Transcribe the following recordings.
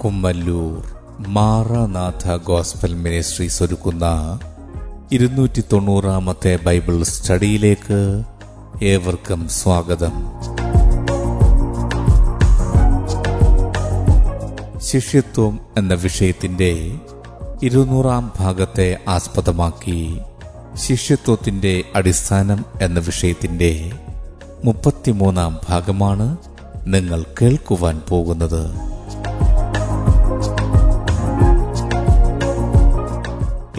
Kummallur Maranatha gospel ministries ഒരുക്കുന്ന ഇരുന്നൂറ്റി തൊണ്ണൂറാമത്തെ Bible സ്റ്റഡിയിലേക്ക് ഏവർക്കും സ്വാഗതം. ശിഷ്യത്വം എന്ന വിഷയത്തിന്റെ ഇരുന്നൂറാം ഭാഗത്തെ ആസ്പദമാക്കി ശിഷ്യത്വത്തിന്റെ അടിസ്ഥാനം എന്ന വിഷയത്തിന്റെ മുപ്പത്തിമൂന്നാം ഭാഗമാണ് നിങ്ങൾ കേൾക്കുവാൻ പോകുന്നത്.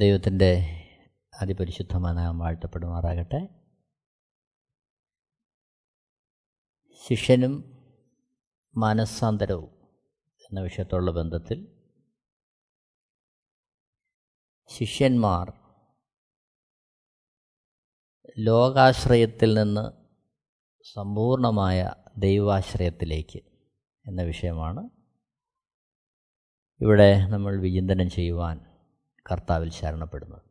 ദൈവത്തിന്റെ അതിപരിശുദ്ധമായ നാം വാഴ്ത്തപ്പെടുമാറാകട്ടെ. ശിഷ്യനും മാനസാന്തരവും എന്ന വിഷയത്തോടുള്ള ബന്ധത്തിൽ ശിഷ്യന്മാർ ലോകാശ്രയത്തിൽ നിന്ന് സമ്പൂർണമായ ദൈവാശ്രയത്തിലേക്ക് എന്ന വിഷയമാണ്. ഇവിടെ നമ്മൾ വിചിന്തനം ചെയ്യുവാൻ കർത്താവിൽ ശരണപ്പെടുന്നത്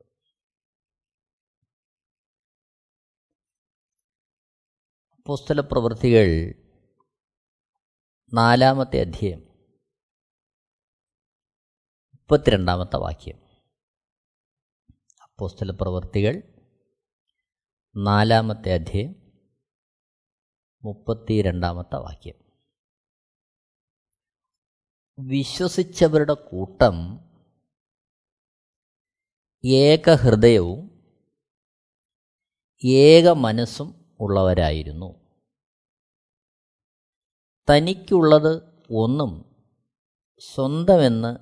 പുസ്തല പ്രവൃത്തികൾ നാലാമത്തെ അധ്യയം മുപ്പത്തിരണ്ടാമത്തെ വാക്യം. അപ്പോസ്തല പ്രവൃത്തികൾ നാലാമത്തെ അധ്യയം മുപ്പത്തിരണ്ടാമത്തെ വാക്യം. വിശ്വസിച്ചവരുടെ കൂട്ടം ഏകഹൃദയവും ഏക മനസ്സും ഉള്ളവരായിരുന്നു. തനിക്കുള്ളത് ഒന്നും സ്വന്തമെന്ന്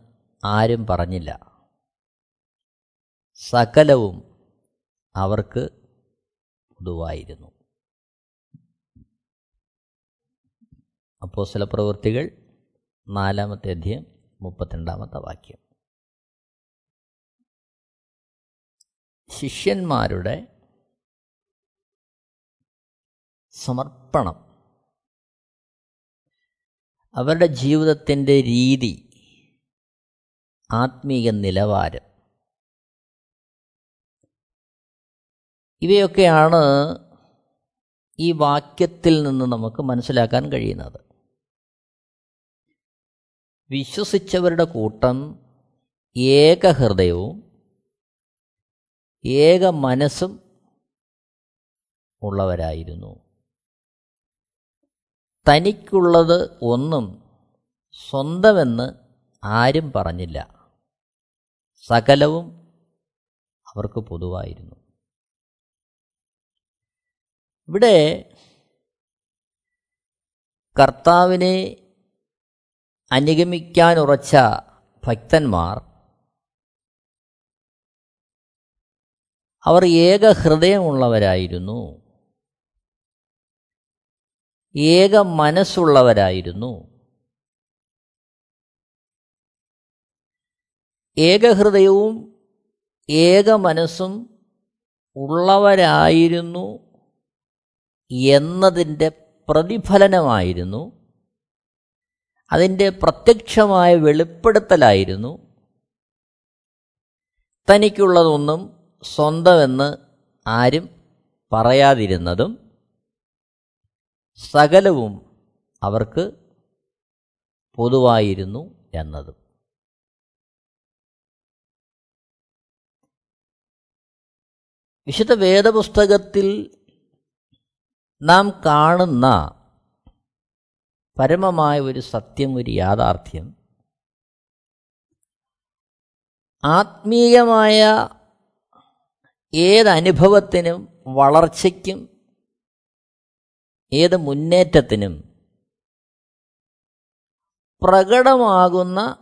ആരും പറഞ്ഞില്ല. സകലവും അവർക്ക് പൊതുവായിരുന്നു. അപ്പോസ്തല പ്രവൃത്തികൾ നാലാമത്തെ അധ്യയം മുപ്പത്തിരണ്ടാമത്തെ വാക്യം. ശിഷ്യന്മാരുടെ സമർപ്പണം. അവരുടെ ജീവിതത്തിന്റെ രീതി ആത്മീയ നിലവാരം. ഇവയൊക്കെയാണ് ഈ വാക്യത്തിൽ നിന്ന് നമുക്ക് മനസ്സിലാക്കാൻ കഴിയുന്നത്. വിശ്വസിച്ചവരുടെ കൂട്ടം ഏകഹൃദയവും ഏക മനസ്സും ഉള്ളവരായിരുന്നു. തനിക്കുള്ളത് ഒന്നും സ്വന്തമെന്ന് ആരും പറഞ്ഞില്ല. സകലവും അവർക്ക് പൊതുവായിരുന്നു. ഇവിടെ കർത്താവിനെ അനുഗമിക്കാനുറച്ച ഭക്തന്മാർ അവർ ഏക ഹൃദയമുള്ളവരായിരുന്നു ഏക മനസ്സുള്ളവരായിരുന്നു ഏകഹൃദയവും ഏക മനസ്സും ഉള്ളവരായിരുന്നു എന്നതിന്റെ പ്രതിഫലനമായിരുന്നു. അതിന്റെ പ്രത്യക്ഷമായ വെളിപ്പെടുത്തലായിരുന്നു. തനിക്കുള്ളതൊന്നും സ്വന്തമെന്ന് ആരും പറയാതിരുന്നതും സകലവും അവർക്ക് പൊതുവായിരുന്നു എന്നതും. വിശുദ്ധ വേദപുസ്തകത്തിൽ നാം കാണുന്ന പരമമായ ഒരു സത്യം ഒരു യാഥാർത്ഥ്യം ആത്മീയമായ ഏതനുഭവത്തിനും വളർച്ചയ്ക്കും ഏത് മുന്നേറ്റത്തിനും പ്രകടമാകുന്ന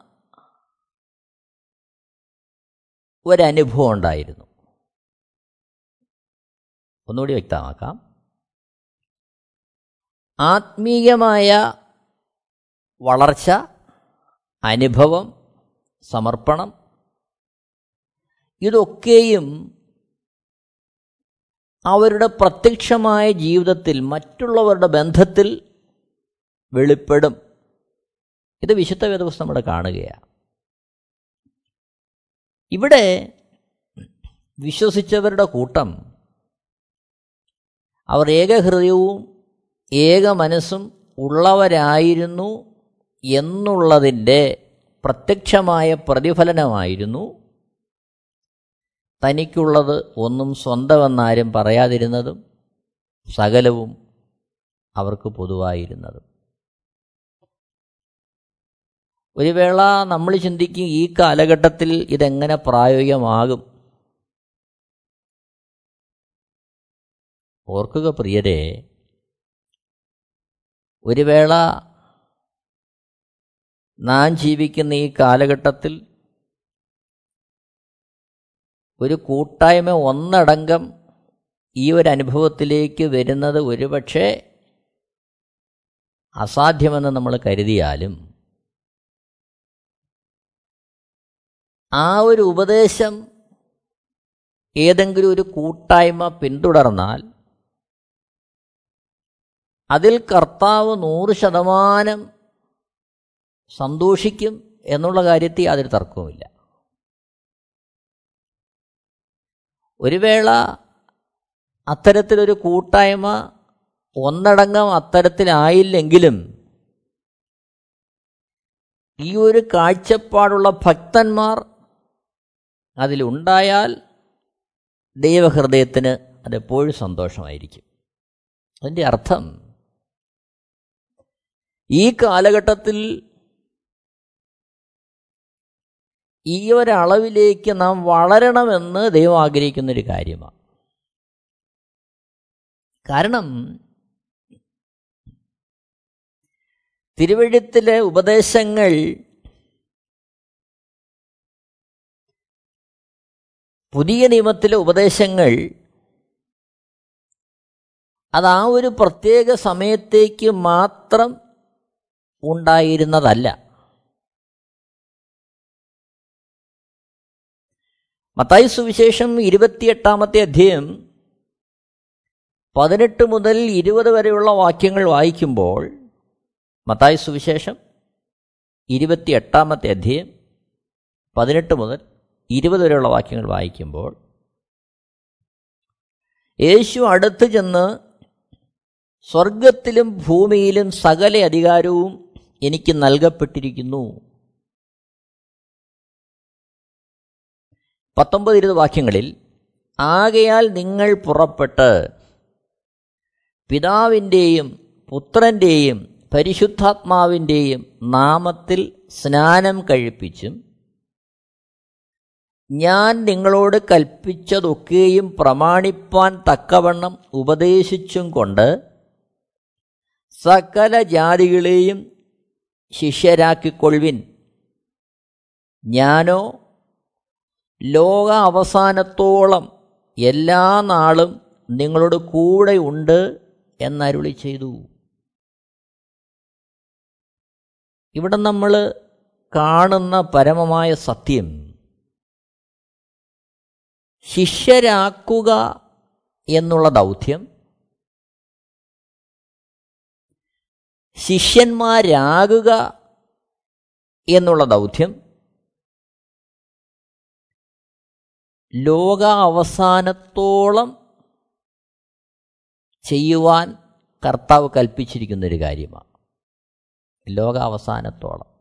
ഒരനുഭവം ഉണ്ടായിരുന്നു. ഒന്നുകൂടി വ്യക്തമാക്കാം. ആത്മീയമായ വളർച്ച അനുഭവം സമർപ്പണം ഇതൊക്കെയും അവരുടെ പ്രത്യക്ഷമായ ജീവിതത്തിൽ മറ്റുള്ളവരുടെ ബന്ധത്തിൽ വെളിപ്പെടും. ഇത് വിശുദ്ധ വേദപുസ്തകം ഇവിടെ കാണുകയാണ് ഇവിടെ വിശ്വസിച്ചവരുടെ കൂട്ടം അവർ ഏകഹൃദയവും ഏക മനസ്സും ഉള്ളവരായിരുന്നു എന്നുള്ളതിന്റെ പ്രത്യക്ഷമായ പ്രതിഫലനമായിരുന്നു തനിക്കുള്ളത് ഒന്നും സ്വന്തമെന്നാരും പറയാതിരുന്നതും സകലവും അവർക്ക് പൊതുവായിരുന്നതും. ഒരു വേള നമ്മൾ ചിന്തിക്കും ഈ കാലഘട്ടത്തിൽ ഇതെങ്ങനെ പ്രായോഗികമാകും. ഓർക്കുക പ്രിയരെ ഒരു വേള നാം ജീവിക്കുന്ന ഈ കാലഘട്ടത്തിൽ ഒരു കൂട്ടായ്മ ഒന്നടങ്കം ഈ ഒരു അനുഭവത്തിലേക്ക് വരുന്നത് ഒരുപക്ഷെ അസാധ്യമെന്ന് നമ്മൾ കരുതിയാലും ആ ഒരു ഉപദേശം ഏതെങ്കിലും ഒരു കൂട്ടായ്മ പിന്തുടർന്നാൽ അതിൽ കർത്താവ് നൂറ് ശതമാനം സന്തോഷിക്കും എന്നുള്ള കാര്യത്തിൽ യാതൊരു തർക്കവുമില്ല. ഒരു വേള അത്തരത്തിലൊരു കൂട്ടായ്മ ഒന്നടങ്കം അത്തരത്തിലായില്ലെങ്കിലും ഈ ഒരു കാഴ്ചപ്പാടുള്ള ഭക്തന്മാർ അതിലുണ്ടായാൽ ദൈവഹൃദയത്തിന് അതെപ്പോഴും സന്തോഷമായിരിക്കും. അതിന്റെ അർത്ഥം ഈ കാലഘട്ടത്തിൽ ഈ ഒരളവിലേക്ക് നാം വളരണമെന്ന് ദൈവം ആഗ്രഹിക്കുന്നൊരു കാര്യമാണ് കാരണം തിരുവഴുത്തിലെ ഉപദേശങ്ങൾ പുതിയ നിയമത്തിലെ ഉപദേശങ്ങൾ അത് ആ ഒരു പ്രത്യേക സമയത്തേക്ക് മാത്രം ഉണ്ടായിരുന്നതല്ല. മത്തായി സുവിശേഷം ഇരുപത്തിയെട്ടാമത്തെ അധ്യയം പതിനെട്ട് മുതൽ ഇരുപത് വരെയുള്ള വാക്യങ്ങൾ വായിക്കുമ്പോൾ മത്തായി സുവിശേഷം ഇരുപത്തിയെട്ടാമത്തെ അധ്യയം പതിനെട്ട് മുതൽ ഇരുപത് വരെയുള്ള വാക്യങ്ങൾ വായിക്കുമ്പോൾ യേശു അടുത്ത് ചെന്ന് സ്വർഗത്തിലും ഭൂമിയിലും സകല അധികാരവും എനിക്ക് നൽകപ്പെട്ടിരിക്കുന്നു. പത്തൊമ്പത് ഇരുപത് വാക്യങ്ങളിൽ ആകയാൽ നിങ്ങൾ പുറപ്പെട്ട് പിതാവിന്റെയും പുത്രന്റെയും പരിശുദ്ധാത്മാവിന്റെയും നാമത്തിൽ സ്നാനം കഴിപ്പിച്ചും ഞാൻ നിങ്ങളോട് കൽപ്പിച്ചതൊക്കെയും പ്രമാണിപ്പാൻ തക്കവണ്ണം ഉപദേശിച്ചും കൊണ്ട് സകല ജാതികളെയും ശിഷ്യരാക്കിക്കൊള്ളുവിൻ. ഞാനോ ലോക അവസാനത്തോളം എല്ലാ നാളും നിങ്ങളോട് കൂടെ ഉണ്ട് എന്നരുളി ചെയ്തു. ഇവിടെ നമ്മൾ കാണുന്ന പരമമായ സത്യം ശിഷ്യരാക്കുക എന്നുള്ള ദൗത്യം ശിഷ്യന്മാരാകുക എന്നുള്ള ദൗത്യം ലോക അവസാനത്തോളം ചെയ്യുവാൻ കർത്താവ് കൽപ്പിച്ചിരിക്കുന്നൊരു കാര്യമാണ്. ലോക അവസാനത്തോളം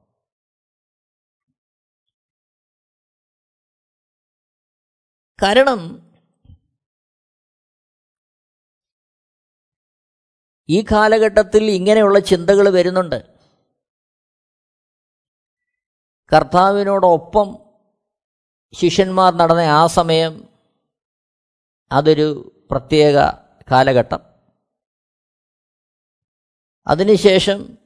കാരണം ഈ കാലഘട്ടത്തിൽ ഇങ്ങനെയുള്ള ചിന്തകൾ വരുന്നുണ്ട്. കർത്താവിനോടൊപ്പം ശിഷ്യന്മാർ നടന്ന ആ സമയം അതൊരു പ്രത്യേക കാലഘട്ടം. അതിനുശേഷം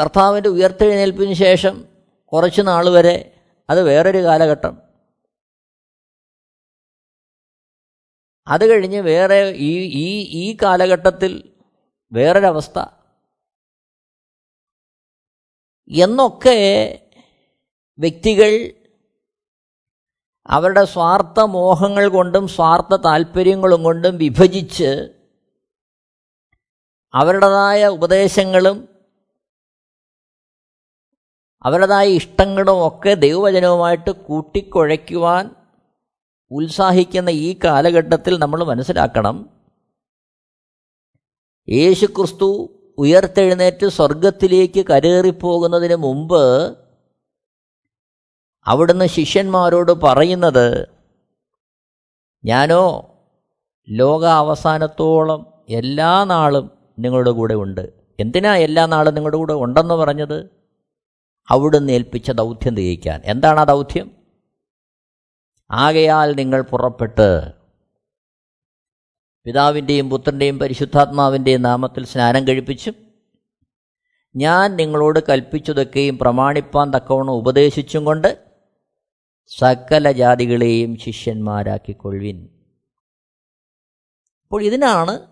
കർത്താവിന്റെ ഉയർത്തെഴുന്നേൽപ്പിന് ശേഷം കുറച്ച് നാൾ വരെ അത് വേറൊരു കാലഘട്ടം. അത് കഴിഞ്ഞ് വേറെ ഈ ഈ ഈ കാലഘട്ടത്തിൽ വേറൊരവസ്ഥ. എന്നൊക്കെ വ്യക്തികൾ അവരുടെ സ്വാർത്ഥ മോഹങ്ങൾ കൊണ്ടും സ്വാർത്ഥ താല്പര്യങ്ങളും കൊണ്ടും വിഭജിച്ച് അവരുടേതായ ഉപദേശങ്ങളും അവരുടേതായ ഇഷ്ടങ്ങളും ഒക്കെ ദൈവവചനവുമായിട്ട് കൂട്ടിക്കുഴയ്ക്കുവാൻ ഉത്സാഹിക്കുന്ന ഈ കാലഘട്ടത്തിൽ നമ്മൾ മനസ്സിലാക്കണം. യേശുക്രിസ്തു ഉയർത്തെഴുന്നേറ്റ് സ്വർഗത്തിലേക്ക് കരേറിപ്പോകുന്നതിന് മുമ്പ് അവിടുന്ന് ശിഷ്യന്മാരോട് പറയുന്നത് ഞാനോ ലോക അവസാനത്തോളം എല്ലാ നാളും നിങ്ങളുടെ കൂടെ ഉണ്ട്. എന്തിനാ എല്ലാ നാളും നിങ്ങളുടെ കൂടെ ഉണ്ടെന്ന് പറഞ്ഞത്? അവിടുന്ന് ഏൽപ്പിച്ച ദൗത്യം തികയ്ക്കാൻ. എന്താണ് ആ ദൗത്യം? ആകയാൽ നിങ്ങൾ പുറപ്പെട്ട് പിതാവിന്റെയും പുത്രന്റെയും പരിശുദ്ധാത്മാവിന്റെയും നാമത്തിൽ സ്നാനം കഴിപ്പിച്ചും ഞാൻ നിങ്ങളോട് കൽപ്പിച്ചതൊക്കെയും പ്രമാണിപ്പാൻ തക്കവണ്ണം ഉപദേശിച്ചും കൊണ്ട് സകല ജാതികളെയും ശിഷ്യന്മാരാക്കിക്കൊള്ളുവിൻ. അപ്പോൾ ഇതിനാണ്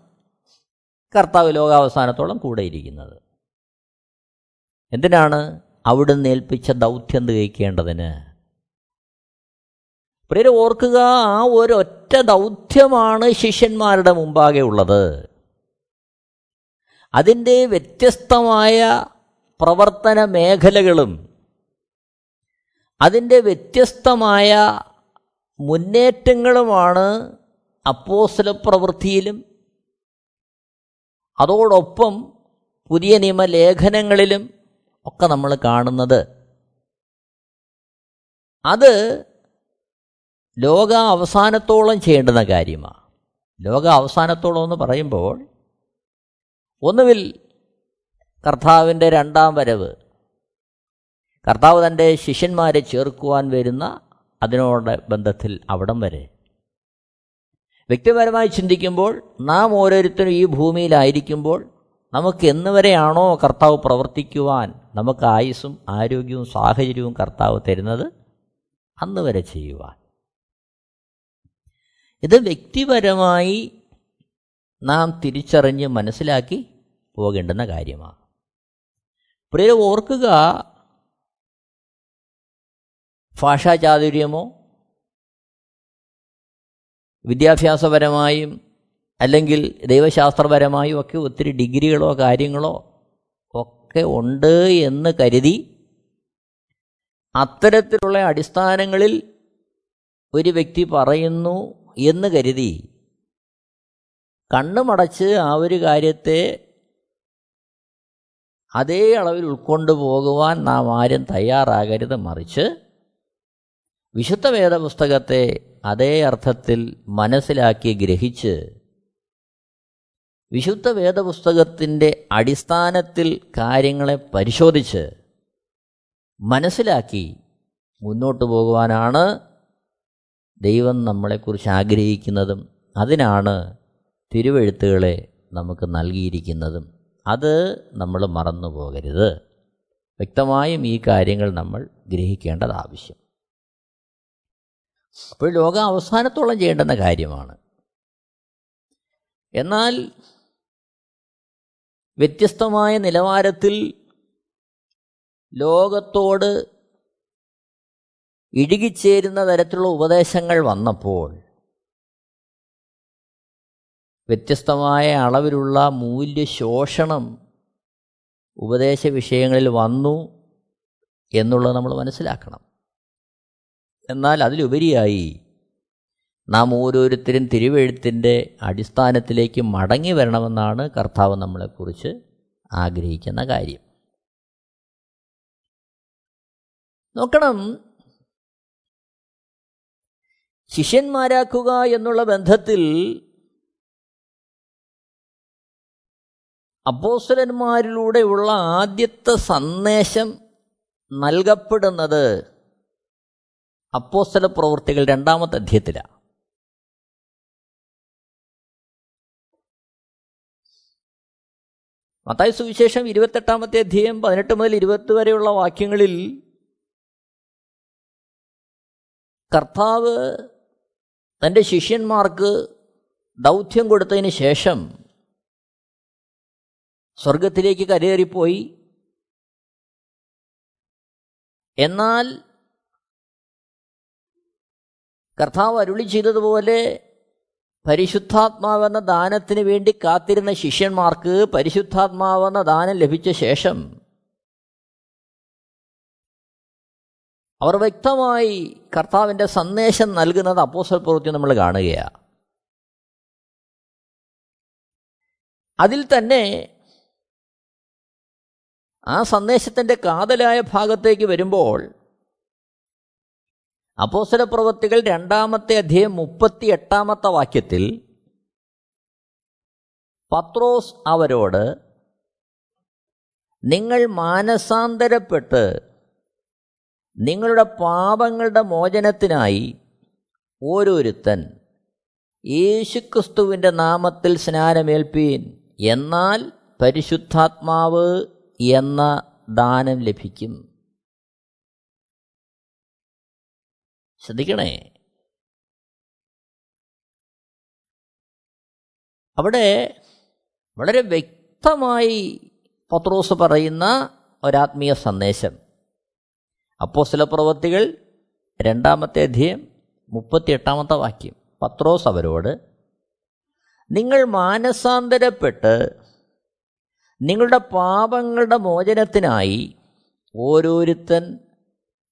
കർത്താവ് ലോകാവസാനത്തോളം കൂടെയിരിക്കുന്നത്. എന്തിനാണ് അവിടുന്ന് ഏൽപ്പിച്ച ദൗത്യം തികയ്ക്കേണ്ടതിന് പ്രിയരെ ഓർക്കുക ആ ഒരൊറ്റ ദൗത്യമാണ് ശിഷ്യന്മാരുടെ മുമ്പാകെ ഉള്ളത്. അതിന്റെ വ്യത്യസ്തമായ പ്രവർത്തന മേഖലകളും അതിന്റെ വ്യത്യസ്തമായ മുന്നേറ്റങ്ങളുമാണ് അപ്പോസ്തല പ്രവൃത്തിയിലും അതോടൊപ്പം പുതിയ നിയമലേഖനങ്ങളിലും ഒക്കെ നമ്മൾ കാണുന്നത്. അത് ലോക അവസാനത്തോളം ചെയ്യേണ്ടുന്ന കാര്യമാണ്. ലോക അവസാനത്തോളം എന്ന് പറയുമ്പോൾ ഒന്നുവിൽ കർത്താവിന്റെ രണ്ടാം വരവ് കർത്താവ് തന്റെ ശിഷ്യന്മാരെ ചേർക്കുവാൻ വരുന്ന അതിനോട് ബന്ധത്തിൽ അവിടം വരെ. വ്യക്തിപരമായി ചിന്തിക്കുമ്പോൾ നാം ഓരോരുത്തരും ഈ ഭൂമിയിലായിരിക്കുമ്പോൾ നമുക്ക് എന്ന് വരെയാണോ കർത്താവ് പ്രവർത്തിക്കുവാൻ നമുക്ക് ആയുസ്സും ആരോഗ്യവും സാഹചര്യവും കർത്താവ് തരുന്നത്? അന്ന് വരെ ചെയ്യുവാൻ. ഇത് വ്യക്തിപരമായി നാം തിരിച്ചറിഞ്ഞ് മനസ്സിലാക്കി പോകേണ്ടുന്ന കാര്യമാണ്. പ്രിയ ഓർക്കുക ഭാഷാചാതുര്യമോ? വിദ്യാഭ്യാസപരമായും അല്ലെങ്കിൽ ദൈവശാസ്ത്രപരമായും ഒക്കെ ഒത്തിരി ഡിഗ്രികളോ കാര്യങ്ങളോ ഒക്കെ ഉണ്ട് എന്ന് കരുതി അത്തരത്തിലുള്ള അടിസ്ഥാനങ്ങളിൽ ഒരു വ്യക്തി പറയുന്നു എന്ന് കരുതി കണ്ണുമടച്ച് ആ ഒരു കാര്യത്തെ അതേ അളവിൽ ഉൾക്കൊണ്ടു പോകുവാൻ നാം ആരും തയ്യാറാകരുത് മറിച്ച് വിശുദ്ധ വേദപുസ്തകത്തെ അതേ അർത്ഥത്തിൽ മനസ്സിലാക്കി ഗ്രഹിച്ച് വിശുദ്ധ വേദപുസ്തകത്തിന്റെ അടിസ്ഥാനത്തിൽ കാര്യങ്ങളെ പരിശോധിച്ച് മനസ്സിലാക്കി മുന്നോട്ട് പോകുവാനാണ് ദൈവം നമ്മളെക്കുറിച്ച് ആഗ്രഹിക്കുന്നതും അതിനാണ് തിരുവെഴുത്തുകളെ നമുക്ക് നൽകിയിരിക്കുന്നതും. അത് നമ്മൾ മറന്നു പോകരുത് വ്യക്തമായും ഈ കാര്യങ്ങൾ നമ്മൾ ഗ്രഹിക്കേണ്ടത് ആവശ്യം അപ്പോൾ ലോകം അവസാനത്തോളം ചെയ്യേണ്ടുന്ന കാര്യമാണ്. എന്നാൽ വ്യത്യസ്തമായ നിലവാരത്തിൽ ലോകത്തോട് ഇഴുകിച്ചേരുന്ന തരത്തിലുള്ള ഉപദേശങ്ങൾ വന്നപ്പോൾ വ്യത്യസ്തമായ അളവിലുള്ള മൂല്യ മൂല്യശോഷണം ഉപദേശ വിഷയങ്ങളിൽ വന്നു എന്നുള്ളത് നമ്മൾ മനസ്സിലാക്കണം. എന്നാൽ അതിലുപരിയായി നാം ഓരോരുത്തരും തിരുവെഴുത്തിന്റെ അടിസ്ഥാനത്തിലേക്ക് മടങ്ങി വരണമെന്നാണ് കർത്താവ് നമ്മളെക്കുറിച്ച് ആഗ്രഹിക്കുന്ന കാര്യം. നോക്കണം. ശിഷ്യന്മാരാക്കുക എന്നുള്ള ബന്ധത്തിൽ അപ്പോസ്റ്റലന്മാരിലൂടെയുള്ള ആദ്യത്തെ സന്ദേശം നൽകപ്പെടുന്നത് അപ്പോസ്തല പ്രവൃത്തികൾ രണ്ടാമത്തെ അധ്യയത്തിലാണ് മത്തായ സുവിശേഷം ഇരുപത്തെട്ടാമത്തെ അധ്യയം പതിനെട്ട് മുതൽ ഇരുപത്തി വരെയുള്ള വാക്യങ്ങളിൽ കർത്താവ് തന്റെ ശിഷ്യന്മാർക്ക് ദൗത്യം കൊടുത്തതിന് ശേഷം സ്വർഗത്തിലേക്ക് കരയേറിപ്പോയി. എന്നാൽ കർത്താവ് അരുളി ചെയ്തതുപോലെ പരിശുദ്ധാത്മാവെന്ന ദാനത്തിന് വേണ്ടി കാത്തിരുന്ന ശിഷ്യന്മാർക്ക് പരിശുദ്ധാത്മാവെന്ന ദാനം ലഭിച്ച ശേഷം അവർ വ്യക്തമായി കർത്താവിന്റെ സന്ദേശം നൽകുന്നത് അപ്പോസൽ പ്രവൃത്തി നമ്മൾ കാണുകയാണ് അതിൽ തന്നെ ആ സന്ദേശത്തിന്റെ കാതലായ ഭാഗത്തേക്ക് വരുമ്പോൾ അപ്പോസല പ്രവൃത്തികൾ രണ്ടാമത്തെ അധ്യയം മുപ്പത്തി എട്ടാമത്തെ വാക്യത്തിൽ പത്രോസ് അവരോട് നിങ്ങൾ മാനസാന്തരപ്പെട്ട് നിങ്ങളുടെ പാപങ്ങളുടെ മോചനത്തിനായി ഓരോരുത്തൻ യേശുക്രിസ്തുവിന്റെ നാമത്തിൽ സ്നാനമേൽപ്പീൻ. എന്നാൽ പരിശുദ്ധാത്മാവ് എന്ന ദാനം ലഭിക്കും. ശ്രദ്ധിക്കണേ. അവിടെ വളരെ വ്യക്തമായി പത്രോസ് പറയുന്ന ഒരാത്മീയ സന്ദേശം. അപ്പോസ്തല പ്രവൃത്തികൾ രണ്ടാമത്തെ അധ്യയം മുപ്പത്തി എട്ടാമത്തെ വാക്യം. പത്രോസ് അവരോട് നിങ്ങൾ മാനസാന്തരപ്പെട്ട് നിങ്ങളുടെ പാപങ്ങളുടെ മോചനത്തിനായി ഓരോരുത്തൻ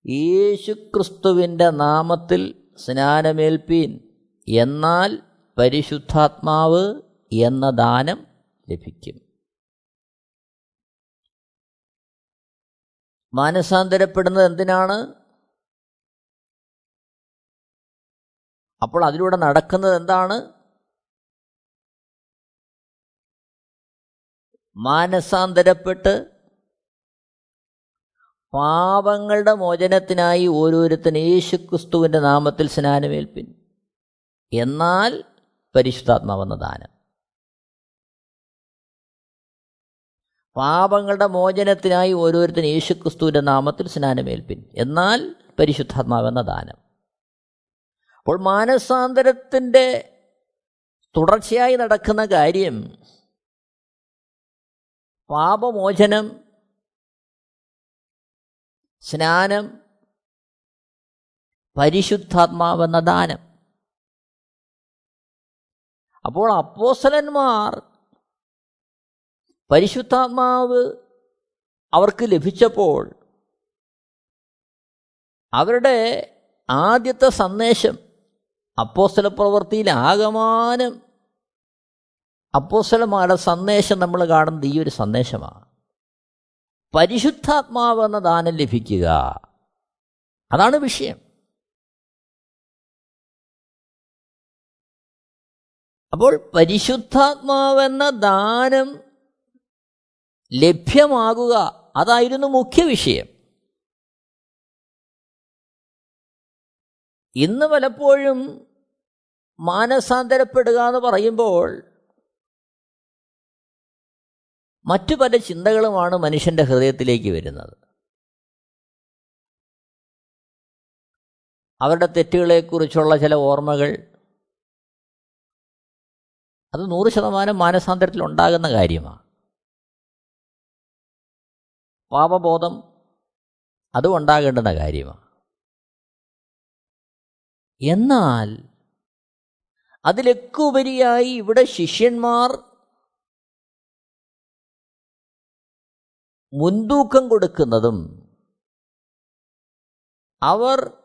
യേശുക്രിസ്തുവിന്റെ നാമത്തിൽ സ്നാനമേൽപ്പീൻ. എന്നാൽ പരിശുദ്ധാത്മാവ് എന്ന ദാനം ലഭിക്കും. മാനസാന്തരപ്പെടുന്നത് എന്തിനാണ്? അപ്പോൾ അതിലൂടെ നടക്കുന്നത് എന്താണ്? മാനസാന്തരപ്പെട്ട് പാപങ്ങളുടെ മോചനത്തിനായി ഓരോരുത്തൻ യേശുക്രിസ്തുവിന്റെ നാമത്തിൽ സ്നാനമേൽപ്പിൻ. എന്നാൽ പരിശുദ്ധാത്മാവെന്ന ദാനം. പാപങ്ങളുടെ മോചനത്തിനായി ഓരോരുത്തൻ യേശുക്രിസ്തുവിന്റെ നാമത്തിൽ സ്നാനമേൽപ്പിൻ. എന്നാൽ പരിശുദ്ധാത്മാവെന്ന ദാനം. അപ്പോൾ മാനസാന്തരത്തിന്റെ തുടർച്ചയായി നടക്കുന്ന കാര്യം പാപമോചനം സ്നാനം പരിശുദ്ധാത്മാവെന്ന ദാനം. അപ്പോൾ അപ്പോസലന്മാർ പരിശുദ്ധാത്മാവ് അവർക്ക് ലഭിച്ചപ്പോൾ അവരുടെ ആദ്യത്തെ സന്ദേശം അപ്പോസ്തല പ്രവൃത്തിയിൽ ആകമാനം അപ്പോസ്തലന്മാരുടെ സന്ദേശം നമ്മൾ കാണുന്നത് ഈ ഒരു സന്ദേശമാണ്. പരിശുദ്ധാത്മാവ് എന്ന ദാനം ലഭിക്കുക. അതാണ് വിഷയം. അപ്പോൾ പരിശുദ്ധാത്മാവെന്ന ദാനം ലഭ്യമാകുക അതായിരുന്നു മുഖ്യ വിഷയം. ഇന്ന് പലപ്പോഴും മാനസാന്തരപ്പെടുക എന്ന് പറയുമ്പോൾ മറ്റു പല ചിന്തകളുമാണ് മനുഷ്യന്റെ ഹൃദയത്തിലേക്ക് വരുന്നത്. അവരുടെ തെറ്റുകളെക്കുറിച്ചുള്ള ചില ഓർമ്മകൾ അത് നൂറ് ശതമാനം മാനസാന്തരത്തിൽ ഉണ്ടാകുന്ന കാര്യമാണ്. പാപബോധം അതും ഉണ്ടാകേണ്ടുന്ന കാര്യമാണ്. എന്നാൽ അതിലൊക്കെ ഉപരിയായി ഇവിടെ ശിഷ്യന്മാർ മുൻതൂക്കം കൊടുക്കുന്നതും അവർ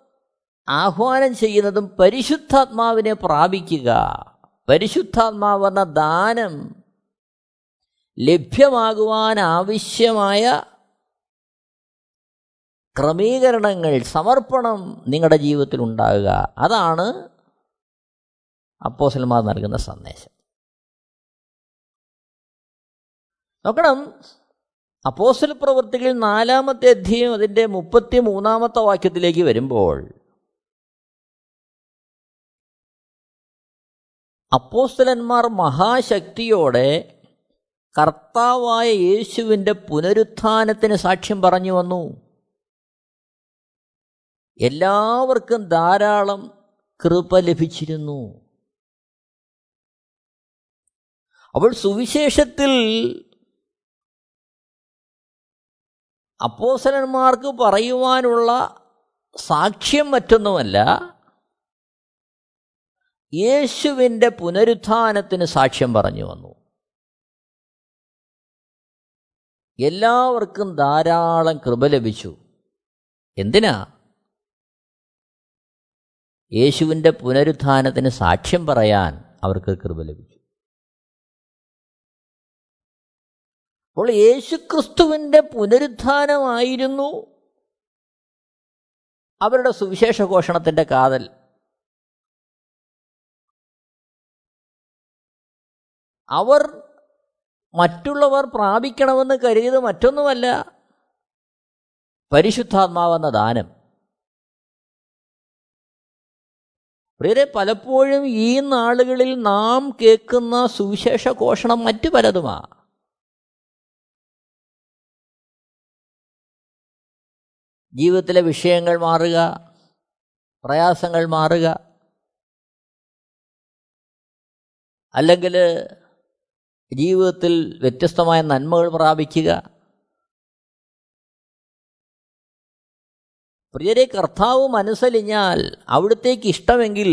ആഹ്വാനം ചെയ്യുന്നതും പരിശുദ്ധാത്മാവിനെ പ്രാപിക്കുക. പരിശുദ്ധാത്മാവെന്ന ദാനം ലഭ്യമാകുവാൻ ആവശ്യമായ ക്രമീകരണങ്ങൾ സമർപ്പണം നിങ്ങളുടെ ജീവിതത്തിൽ ഉണ്ടാകുക. അതാണ് അപ്പോസന്മാർ നൽകുന്ന സന്ദേശം. നോക്കണം അപ്പോസൽ പ്രവൃത്തികൾ നാലാമത്തെ അധ്യയം അതിന്റെ മുപ്പത്തി മൂന്നാമത്തെ വാക്യത്തിലേക്ക് വരുമ്പോൾ അപ്പോസ്തലന്മാർ മഹാശക്തിയോടെ കർത്താവായ യേശുവിന്റെ പുനരുത്ഥാനത്തിന് സാക്ഷ്യം പറഞ്ഞു വന്നു. എല്ലാവർക്കും ധാരാളം കൃപ ലഭിച്ചിരുന്നു. അവൾ സുവിശേഷത്തിൽ അപ്പോസലന്മാർക്ക് പറയുവാനുള്ള സാക്ഷ്യം മറ്റൊന്നുമല്ല. യേശുവിന്റെ പുനരുത്ഥാനത്തിന് സാക്ഷ്യം പറഞ്ഞു വന്നു. എല്ലാവർക്കും ധാരാളം കൃപ ലഭിച്ചു. എന്തിനാ? യേശുവിന്റെ പുനരുത്ഥാനത്തിന് സാക്ഷ്യം പറയാൻ അവർക്ക് കൃപ ലഭിച്ചു. അപ്പോൾ യേശുക്രിസ്തുവിന്റെ പുനരുത്ഥാനമായിരുന്നു അവരുടെ സുവിശേഷ ഘോഷണത്തിന്റെ കാതൽ. അവർ മറ്റുള്ളവർ പ്രാപിക്കണമെന്ന് കരുതിയത് മറ്റൊന്നുമല്ല പരിശുദ്ധാത്മാവെന്ന ദാനം. പ്രിയരെ പലപ്പോഴും ഈ നാളുകളിൽ നാം കേൾക്കുന്ന സുവിശേഷ ഘോഷണം മറ്റു പലതുമാ. ജീവിതത്തിലെ വിഷയങ്ങൾ മാറുക പ്രയാസങ്ങൾ മാറുക. അല്ലെങ്കിൽ ജീവിതത്തിൽ വ്യത്യസ്തമായ നന്മകൾ പ്രാപിക്കുക. പ്രിയരെ കർത്താവ് മനസ്സലിഞ്ഞാൽ അവിടുത്തേക്ക് ഇഷ്ടമെങ്കിൽ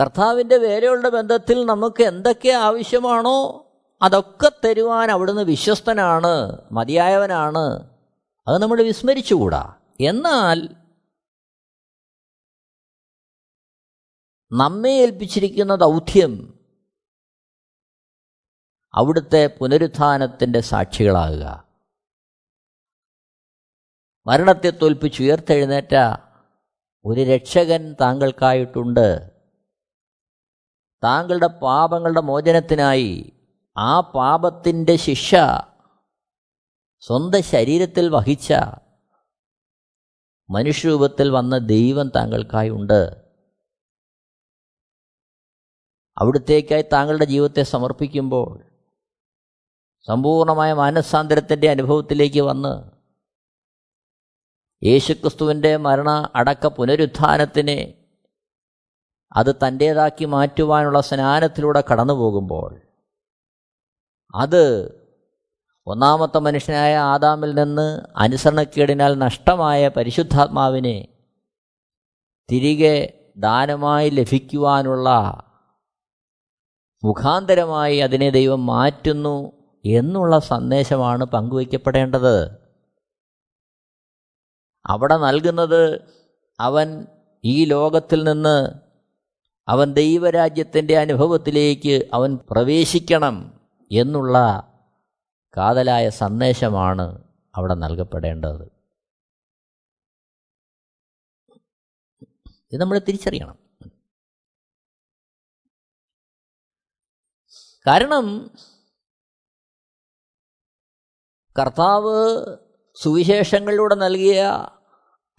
കർത്താവിന്റെ വേരെയുള്ള ബന്ധത്തിൽ നമുക്ക് എന്തൊക്കെ ആവശ്യമാണോ അതൊക്കെ തരുവാൻ അവിടുന്ന് വിശ്വസ്തനാണ് മതിയായവനാണ്. അത് നമ്മൾ വിസ്മരിച്ചുകൂടാ. എന്നാൽ നമ്മെ ഏൽപ്പിച്ചിരിക്കുന്ന ദൗത്യം അവിടുത്തെ പുനരുത്ഥാനത്തിന്റെ സാക്ഷികളാകുക. മരണത്തെ തോൽപ്പിച്ച് ഉയർത്തെഴുന്നേറ്റ ഒരു രക്ഷകൻ താങ്കൾക്കായിട്ടുണ്ട്. താങ്കളുടെ പാപങ്ങളുടെ മോചനത്തിനായി ആ പാപത്തിന്റെ ശിക്ഷ സ്വന്തം ശരീരത്തിൽ വഹിച്ച മനുഷ്യരൂപത്തിൽ വന്ന ദൈവം താങ്കൾക്കായി ഉണ്ട്. അവിടുത്തേക്കായി താങ്കളുടെ ജീവിതത്തെ സമർപ്പിക്കുമ്പോൾ സമ്പൂർണമായ മാനസാന്തരത്തിന്റെ അനുഭവത്തിലേക്ക് വന്ന് യേശുക്രിസ്തുവിന്റെ മരണ അടക്ക പുനരുത്ഥാനത്തിനെ അത് തന്റേതാക്കി മാറ്റുവാനുള്ള സ്നാനത്തിലൂടെ കടന്നു പോകുമ്പോൾ അത് ഒന്നാമത്തെ മനുഷ്യനായ ആദാമിൽ നിന്ന് അനുസരണക്കേടിനാൽ നഷ്ടമായ പരിശുദ്ധാത്മാവിനെ തിരികെ ദാനമായി ലഭിക്കുവാനുള്ള മുഖാന്തരമായി അതിനെ ദൈവം മാറ്റുന്നു എന്നുള്ള സന്ദേശമാണ് പങ്കുവയ്ക്കപ്പെടേണ്ടത്. അവിടെ നൽകുന്നത് അവൻ ഈ ലോകത്തിൽ നിന്ന് അവൻ ദൈവരാജ്യത്തിന്റെ അനുഭവത്തിലേക്ക് അവൻ പ്രവേശിക്കണം എന്നുള്ള കാതലായ സന്ദേശമാണ് അവിടെ നൽകപ്പെടേണ്ടത്. ഇത് നമ്മൾ തിരിച്ചറിയണം. കാരണം കർത്താവ് സുവിശേഷങ്ങളിലൂടെ നൽകിയ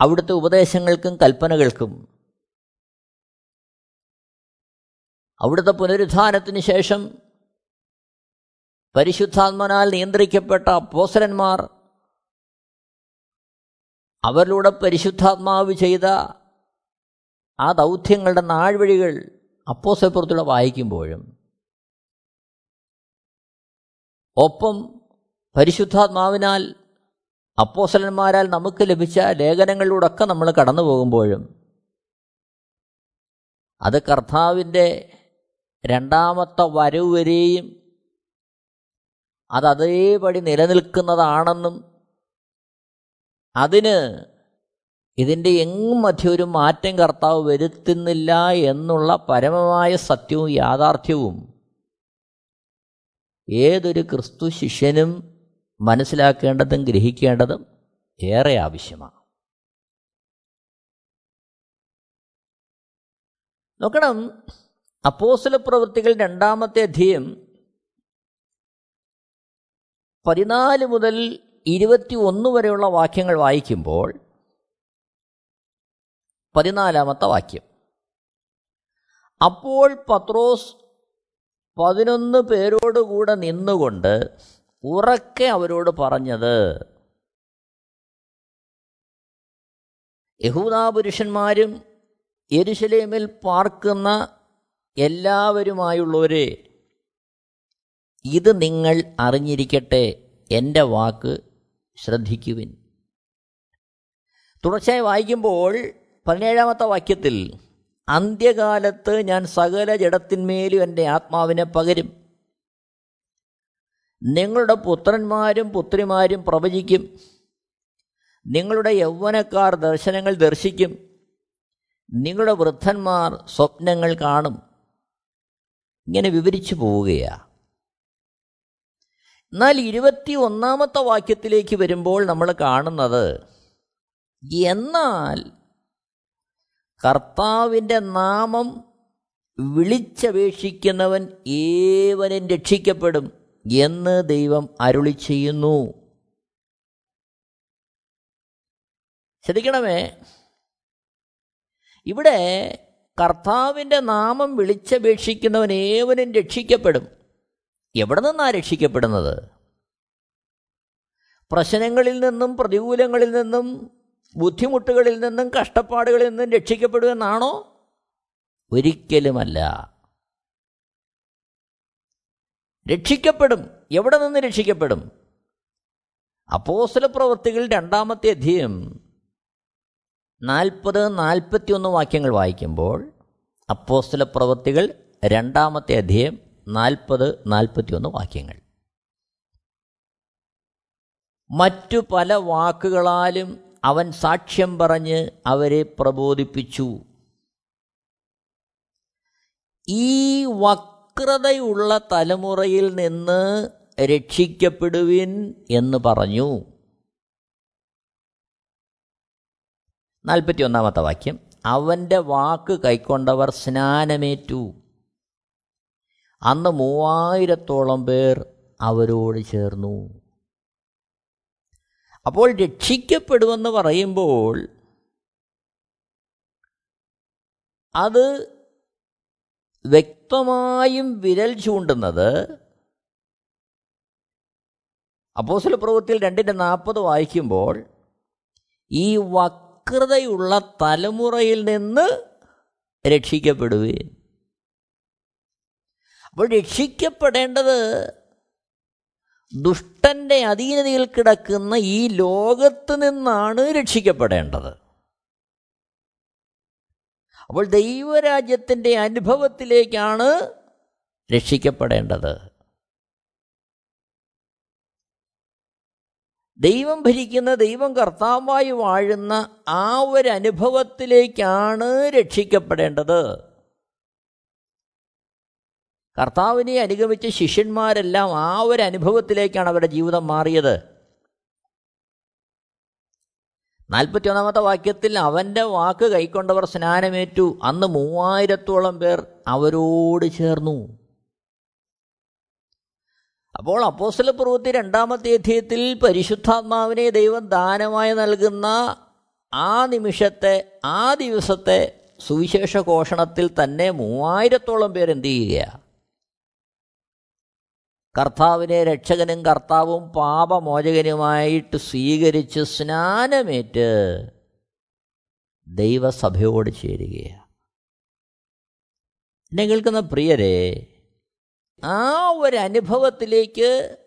അവിടുത്തെ ഉപദേശങ്ങൾക്കും കൽപ്പനകൾക്കും അവിടുത്തെ പുനരുദ്ധാനത്തിന് ശേഷം പരിശുദ്ധാത്മനാൽ നിയന്ത്രിക്കപ്പെട്ട അപ്പോസരന്മാർ അവരിലൂടെ പരിശുദ്ധാത്മാവ് ചെയ്ത ആ ദൗത്യങ്ങളുടെ നാഴ്വഴികൾ അപ്പോസപ്പുറത്തൂടെ വായിക്കുമ്പോഴും ഒപ്പം പരിശുദ്ധാത്മാവിനാൽ അപ്പോസലന്മാരാൽ നമുക്ക് ലഭിച്ച ലേഖനങ്ങളിലൂടെയൊക്കെ നമ്മൾ കടന്നു പോകുമ്പോഴും അത് കർത്താവിന്റെ രണ്ടാമത്തെ വരവ് വരെയും അത് അതേപടി നിലനിൽക്കുന്നതാണെന്നും അതിന് ഇതിന്റെ എങ്ങും മധ്യ ഒരു മാറ്റം കർത്താവ് വരുത്തുന്നില്ല എന്നുള്ള പരമമായ സത്യവും യാഥാർത്ഥ്യവും ഏതൊരു ക്രിസ്തു ശിഷ്യനും മനസ്സിലാക്കേണ്ടതും ഗ്രഹിക്കേണ്ടതും ഏറെ ആവശ്യമാണ്. നോക്കണം അപ്പോസല പ്രവൃത്തികൾ രണ്ടാമത്തെ അധ്യയം പതിനാല് മുതൽ ഇരുപത്തി ഒന്ന് വരെയുള്ള വാക്യങ്ങൾ വായിക്കുമ്പോൾ പതിനാലാമത്തെ വാക്യം. അപ്പോൾ പത്രോസ് പതിനൊന്ന് പേരോടുകൂടെ നിന്നുകൊണ്ട് ഉറക്കെ അവരോട് പറഞ്ഞത് യഹൂദാപുരുഷന്മാരും എരുശലേമിൽ പാർക്കുന്ന എല്ലാവരുമായുള്ളവരെ ഇത് നിങ്ങൾ അറിഞ്ഞിരിക്കട്ടെ എന്റെ വാക്ക് ശ്രദ്ധിക്കുവിൻ. തുടർച്ചയായി വായിക്കുമ്പോൾ പതിനേഴാമത്തെ വാക്യത്തിൽ അന്ത്യകാലത്ത് ഞാൻ സകല ജഡത്തിന്മേലും എന്റെ ആത്മാവിനെ പകരും. നിങ്ങളുടെ പുത്രന്മാരും പുത്രിമാരും പ്രവചിക്കും. നിങ്ങളുടെ യൗവനക്കാർ ദർശനങ്ങൾ ദർശിക്കും. നിങ്ങളുടെ വൃദ്ധന്മാർ സ്വപ്നങ്ങൾ കാണും. ഇങ്ങനെ വിവരിച്ചു പോവുകയാണ് എന്നാൽ ഇരുപത്തി ഒന്നാമത്തെ വാക്യത്തിലേക്ക് വരുമ്പോൾ നമ്മൾ കാണുന്നത് എന്നാൽ കർത്താവിന്റെ നാമം വിളിച്ചപേക്ഷിക്കുന്നവൻ ഏവനും രക്ഷിക്കപ്പെടും എന്ന് ദൈവം അരുളി ചെയ്യുന്നു. ശ്രദ്ധിക്കണമേ ഇവിടെ കർത്താവിന്റെ നാമം വിളിച്ചപേക്ഷിക്കുന്നവൻ ഏവനും രക്ഷിക്കപ്പെടും. എവിടെ നിന്നാണ് രക്ഷിക്കപ്പെടുന്നത്? പ്രശ്നങ്ങളിൽ നിന്നും പ്രതികൂലങ്ങളിൽ നിന്നും ബുദ്ധിമുട്ടുകളിൽ നിന്നും കഷ്ടപ്പാടുകളിൽ നിന്നും രക്ഷിക്കപ്പെടുമെന്നാണോ ഒരിക്കലുമല്ല. രക്ഷിക്കപ്പെടും. എവിടെ നിന്ന് രക്ഷിക്കപ്പെടും? അപ്പോസല പ്രവൃത്തികൾ രണ്ടാമത്തെ അധ്യയം നാൽപ്പത് നാൽപ്പത്തിയൊന്ന് വാക്യങ്ങൾ വായിക്കുമ്പോൾ അപ്പോസ്തല പ്രവൃത്തികൾ രണ്ടാമത്തെ അധ്യയം നാൽപ്പത് നാൽപ്പത്തിയൊന്ന് വാക്യങ്ങൾ. മറ്റു പല വാക്കുകളാലും അവൻ സാക്ഷ്യം പറഞ്ഞ് അവരെ പ്രബോധിപ്പിച്ചു. ഈ വക്രതയുള്ള തലമുറയിൽ നിന്ന് രക്ഷിക്കപ്പെടുവിൻ എന്ന് പറഞ്ഞു. നാൽപ്പത്തി ഒന്നാമത്തെ വാക്യം. അവന്റെ വാക്ക് കൈക്കൊണ്ടവർ സ്നാനമേറ്റു. അന്ന് മൂവായിരത്തോളം പേർ അവരോട് ചേർന്നു. അപ്പോൾ രക്ഷിക്കപ്പെടുമെന്ന് പറയുമ്പോൾ അത് വ്യക്തമായും വിരൽ ചൂണ്ടുന്നത് അപ്പോസല പ്രവൃത്തിയിൽ രണ്ടിന്റെ നാൽപ്പത് വായിക്കുമ്പോൾ ഈ വക്രതയുള്ള തലമുറയിൽ നിന്ന് രക്ഷിക്കപ്പെടുകയും അപ്പോൾ രക്ഷിക്കപ്പെടേണ്ടത് ദുഷ്ടന്റെ അധീനതയിൽ കിടക്കുന്ന ഈ ലോകത്ത് നിന്നാണ് രക്ഷിക്കപ്പെടേണ്ടത്. അപ്പോൾ ദൈവരാജ്യത്തിന്റെ അനുഭവത്തിലേക്കാണ് രക്ഷിക്കപ്പെടേണ്ടത്. ദൈവം ഭരിക്കുന്ന ദൈവം കർത്താവായി വാഴുന്ന ആ ഒരു അനുഭവത്തിലേക്കാണ് രക്ഷിക്കപ്പെടേണ്ടത്. കർത്താവിനെ അനുഗമിച്ച ശിഷ്യന്മാരെല്ലാം ആ ഒരു അനുഭവത്തിലേക്കാണ് അവരുടെ ജീവിതം മാറിയത്. നാൽപ്പത്തി ഒന്നാമത്തെ വാക്യത്തിൽ അവന്റെ വാക്ക് കൈക്കൊണ്ടവർ സ്നാനമേറ്റു. അന്ന് മൂവായിരത്തോളം പേർ അവരോട് ചേർന്നു. അപ്പോൾ അപ്പോസ്റ്റല പ്രവൃത്തി രണ്ടാമത്തെ അധ്യയത്തിൽ പരിശുദ്ധാത്മാവിനെ ദൈവം ദാനമായി നൽകുന്ന ആ നിമിഷത്തെ ആ ദിവസത്തെ സുവിശേഷ ഘോഷണത്തിൽ തന്നെ മൂവായിരത്തോളം പേർ എന്ത് ചെയ്യുകയാണ് കർത്താവിനെ രക്ഷകനും കർത്താവും പാപമോചകനുമായിട്ട് സ്വീകരിച്ച് സ്നാനമേറ്റ് ദൈവസഭയോട് ചേരുകയാണ്. എന്നെ കേൾക്കുന്ന പ്രിയരെ ആ ഒരു അനുഭവത്തിലേക്ക്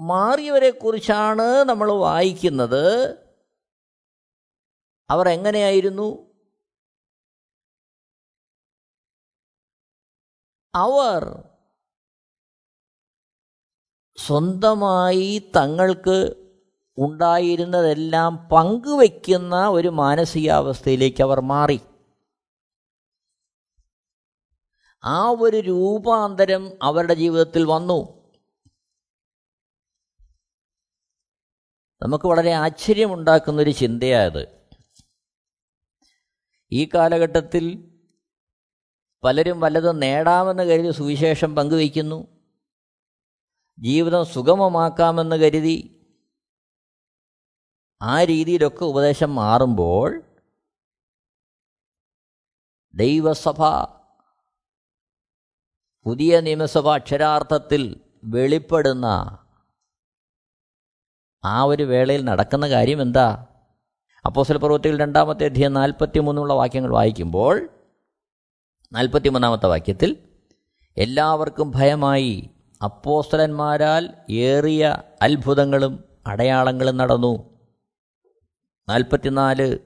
മാറിയവരെക്കുറിച്ചാണ് നമ്മൾ വായിക്കുന്നത്. അവർ എങ്ങനെയായിരുന്നു? അവർ സ്വന്തമായി തങ്ങൾക്ക് ഉണ്ടായിരുന്നതെല്ലാം പങ്കുവയ്ക്കുന്ന ഒരു മാനസികാവസ്ഥയിലേക്ക് അവർ മാറി. ആ ഒരു രൂപാന്തരം അവരുടെ ജീവിതത്തിൽ വന്നു. നമുക്ക് വളരെ ആശ്ചര്യമുണ്ടാക്കുന്നൊരു ചിന്തയായത്. ഈ കാലഘട്ടത്തിൽ പലരും വല്ലതും നേടാമെന്ന് കരുതി സുവിശേഷം പങ്കുവയ്ക്കുന്നു. ജീവിതം സുഗമമാക്കാമെന്ന് കരുതി ആ രീതിയിലൊക്കെ ഉപദേശം മാറുമ്പോൾ ദൈവസഭ പുതിയ നിയമസഭ അക്ഷരാർത്ഥത്തിൽ വെളിപ്പെടുന്ന ആ ഒരു വേളയിൽ നടക്കുന്ന കാര്യം എന്താ? അപ്പോസൽ പർവത്തിൽ രണ്ടാമത്തെ അധ്യയം നാൽപ്പത്തി മൂന്നുള്ള വാക്യങ്ങൾ വായിക്കുമ്പോൾ നാൽപ്പത്തി മൂന്നാമത്തെ വാക്യത്തിൽ എല്ലാവർക്കും ഭയമായി അപ്പോസ്തലന്മാരാൽ ഏറിയ അത്ഭുതങ്ങളും അടയാളങ്ങളും നടന്നു. നാൽപ്പത്തിനാല്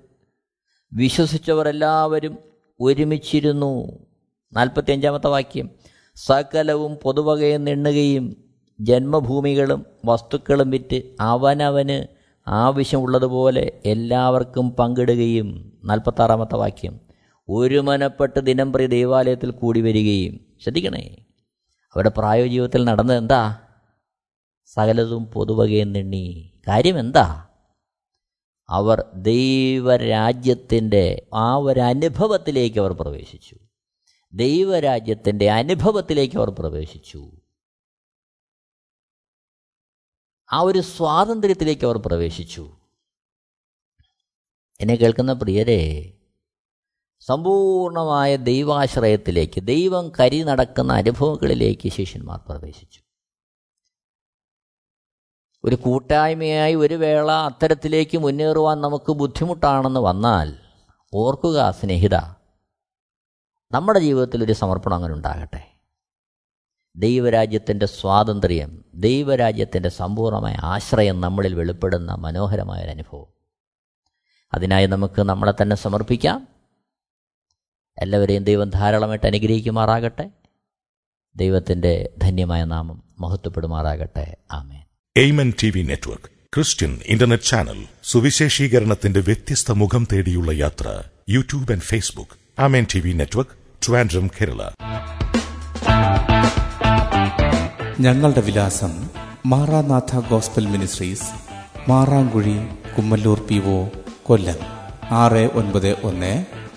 വിശ്വസിച്ചവരെല്ലാവരും ഒരുമിച്ചിരുന്നു. നാൽപ്പത്തിയഞ്ചാമത്തെ വാക്യം സകലവും പൊതുവകയും നിണ്ണുകയും ജന്മഭൂമികളും വസ്തുക്കളും വിറ്റ് അവനവന് ആവശ്യമുള്ളതുപോലെ എല്ലാവർക്കും പങ്കിടുകയും. നാൽപ്പത്താറാമത്തെ വാക്യം ഒരുമനപ്പെട്ട് ദിനംപ്രതി ദേവാലയത്തിൽ കൂടി വരികയും. ശ്രദ്ധിക്കണേ. അവരുടെ പ്രായോജീവിതത്തിൽ നടന്നത് എന്താ? സകലതും പൊതുവകയിൽ നിണ്ണി കാര്യം എന്താ? അവർ ദൈവരാജ്യത്തിന്റെ ആ ഒരു അനുഭവത്തിലേക്ക് അവർ പ്രവേശിച്ചു. ദൈവരാജ്യത്തിന്റെ അനുഭവത്തിലേക്ക് അവർ പ്രവേശിച്ചു. ആ ഒരു സ്വാതന്ത്ര്യത്തിലേക്ക് അവർ പ്രവേശിച്ചു. എന്നെ കേൾക്കുന്ന പ്രിയരെ സമ്പൂർണമായ ദൈവാശ്രയത്തിലേക്ക് ദൈവം കരി നടക്കുന്ന അനുഭവങ്ങളിലേക്ക് ശിഷ്യന്മാർ പ്രവേശിച്ചു. ഒരു കൂട്ടായ്മയായി ഒരു വേള അത്തരത്തിലേക്ക് മുന്നേറുവാൻ നമുക്ക് ബുദ്ധിമുട്ടാണെന്ന് വന്നാൽ ഓർക്കുക സ്നേഹിത നമ്മുടെ ജീവിതത്തിൽ ഒരു സമർപ്പണം അങ്ങനെ ഉണ്ടാകട്ടെ. ദൈവരാജ്യത്തിന്റെ സ്വാതന്ത്ര്യം ദൈവരാജ്യത്തിന്റെ സമ്പൂർണമായ ആശ്രയം നമ്മളിൽ വെളിപ്പെടുന്ന മനോഹരമായൊരനുഭവം അതിനായി നമുക്ക് നമ്മളെ തന്നെ സമർപ്പിക്കാം. എല്ലാവരെയും ദൈവം ധാരാളമായിട്ട് അനുഗ്രഹിക്കുമാറാകട്ടെ. ദൈവത്തിന്റെ ധന്യമായ നാമം മഹത്വപ്പെടുമാറാകട്ടെ. Amen. Amen T V network Christian internet channel സുവിശേഷീകരണത്തിന്റെ വ്യത്യസ്ത മുഖം തേടിയുള്ള യാത്ര YouTube and Facebook. Amen T V network Trivandrum Kerala. ഞങ്ങളുടെ വിലാസം Maranatha gospel ministries Marankuzhi Kummallur P O Kollam. ആറ് ഒൻപത് ഒന്ന്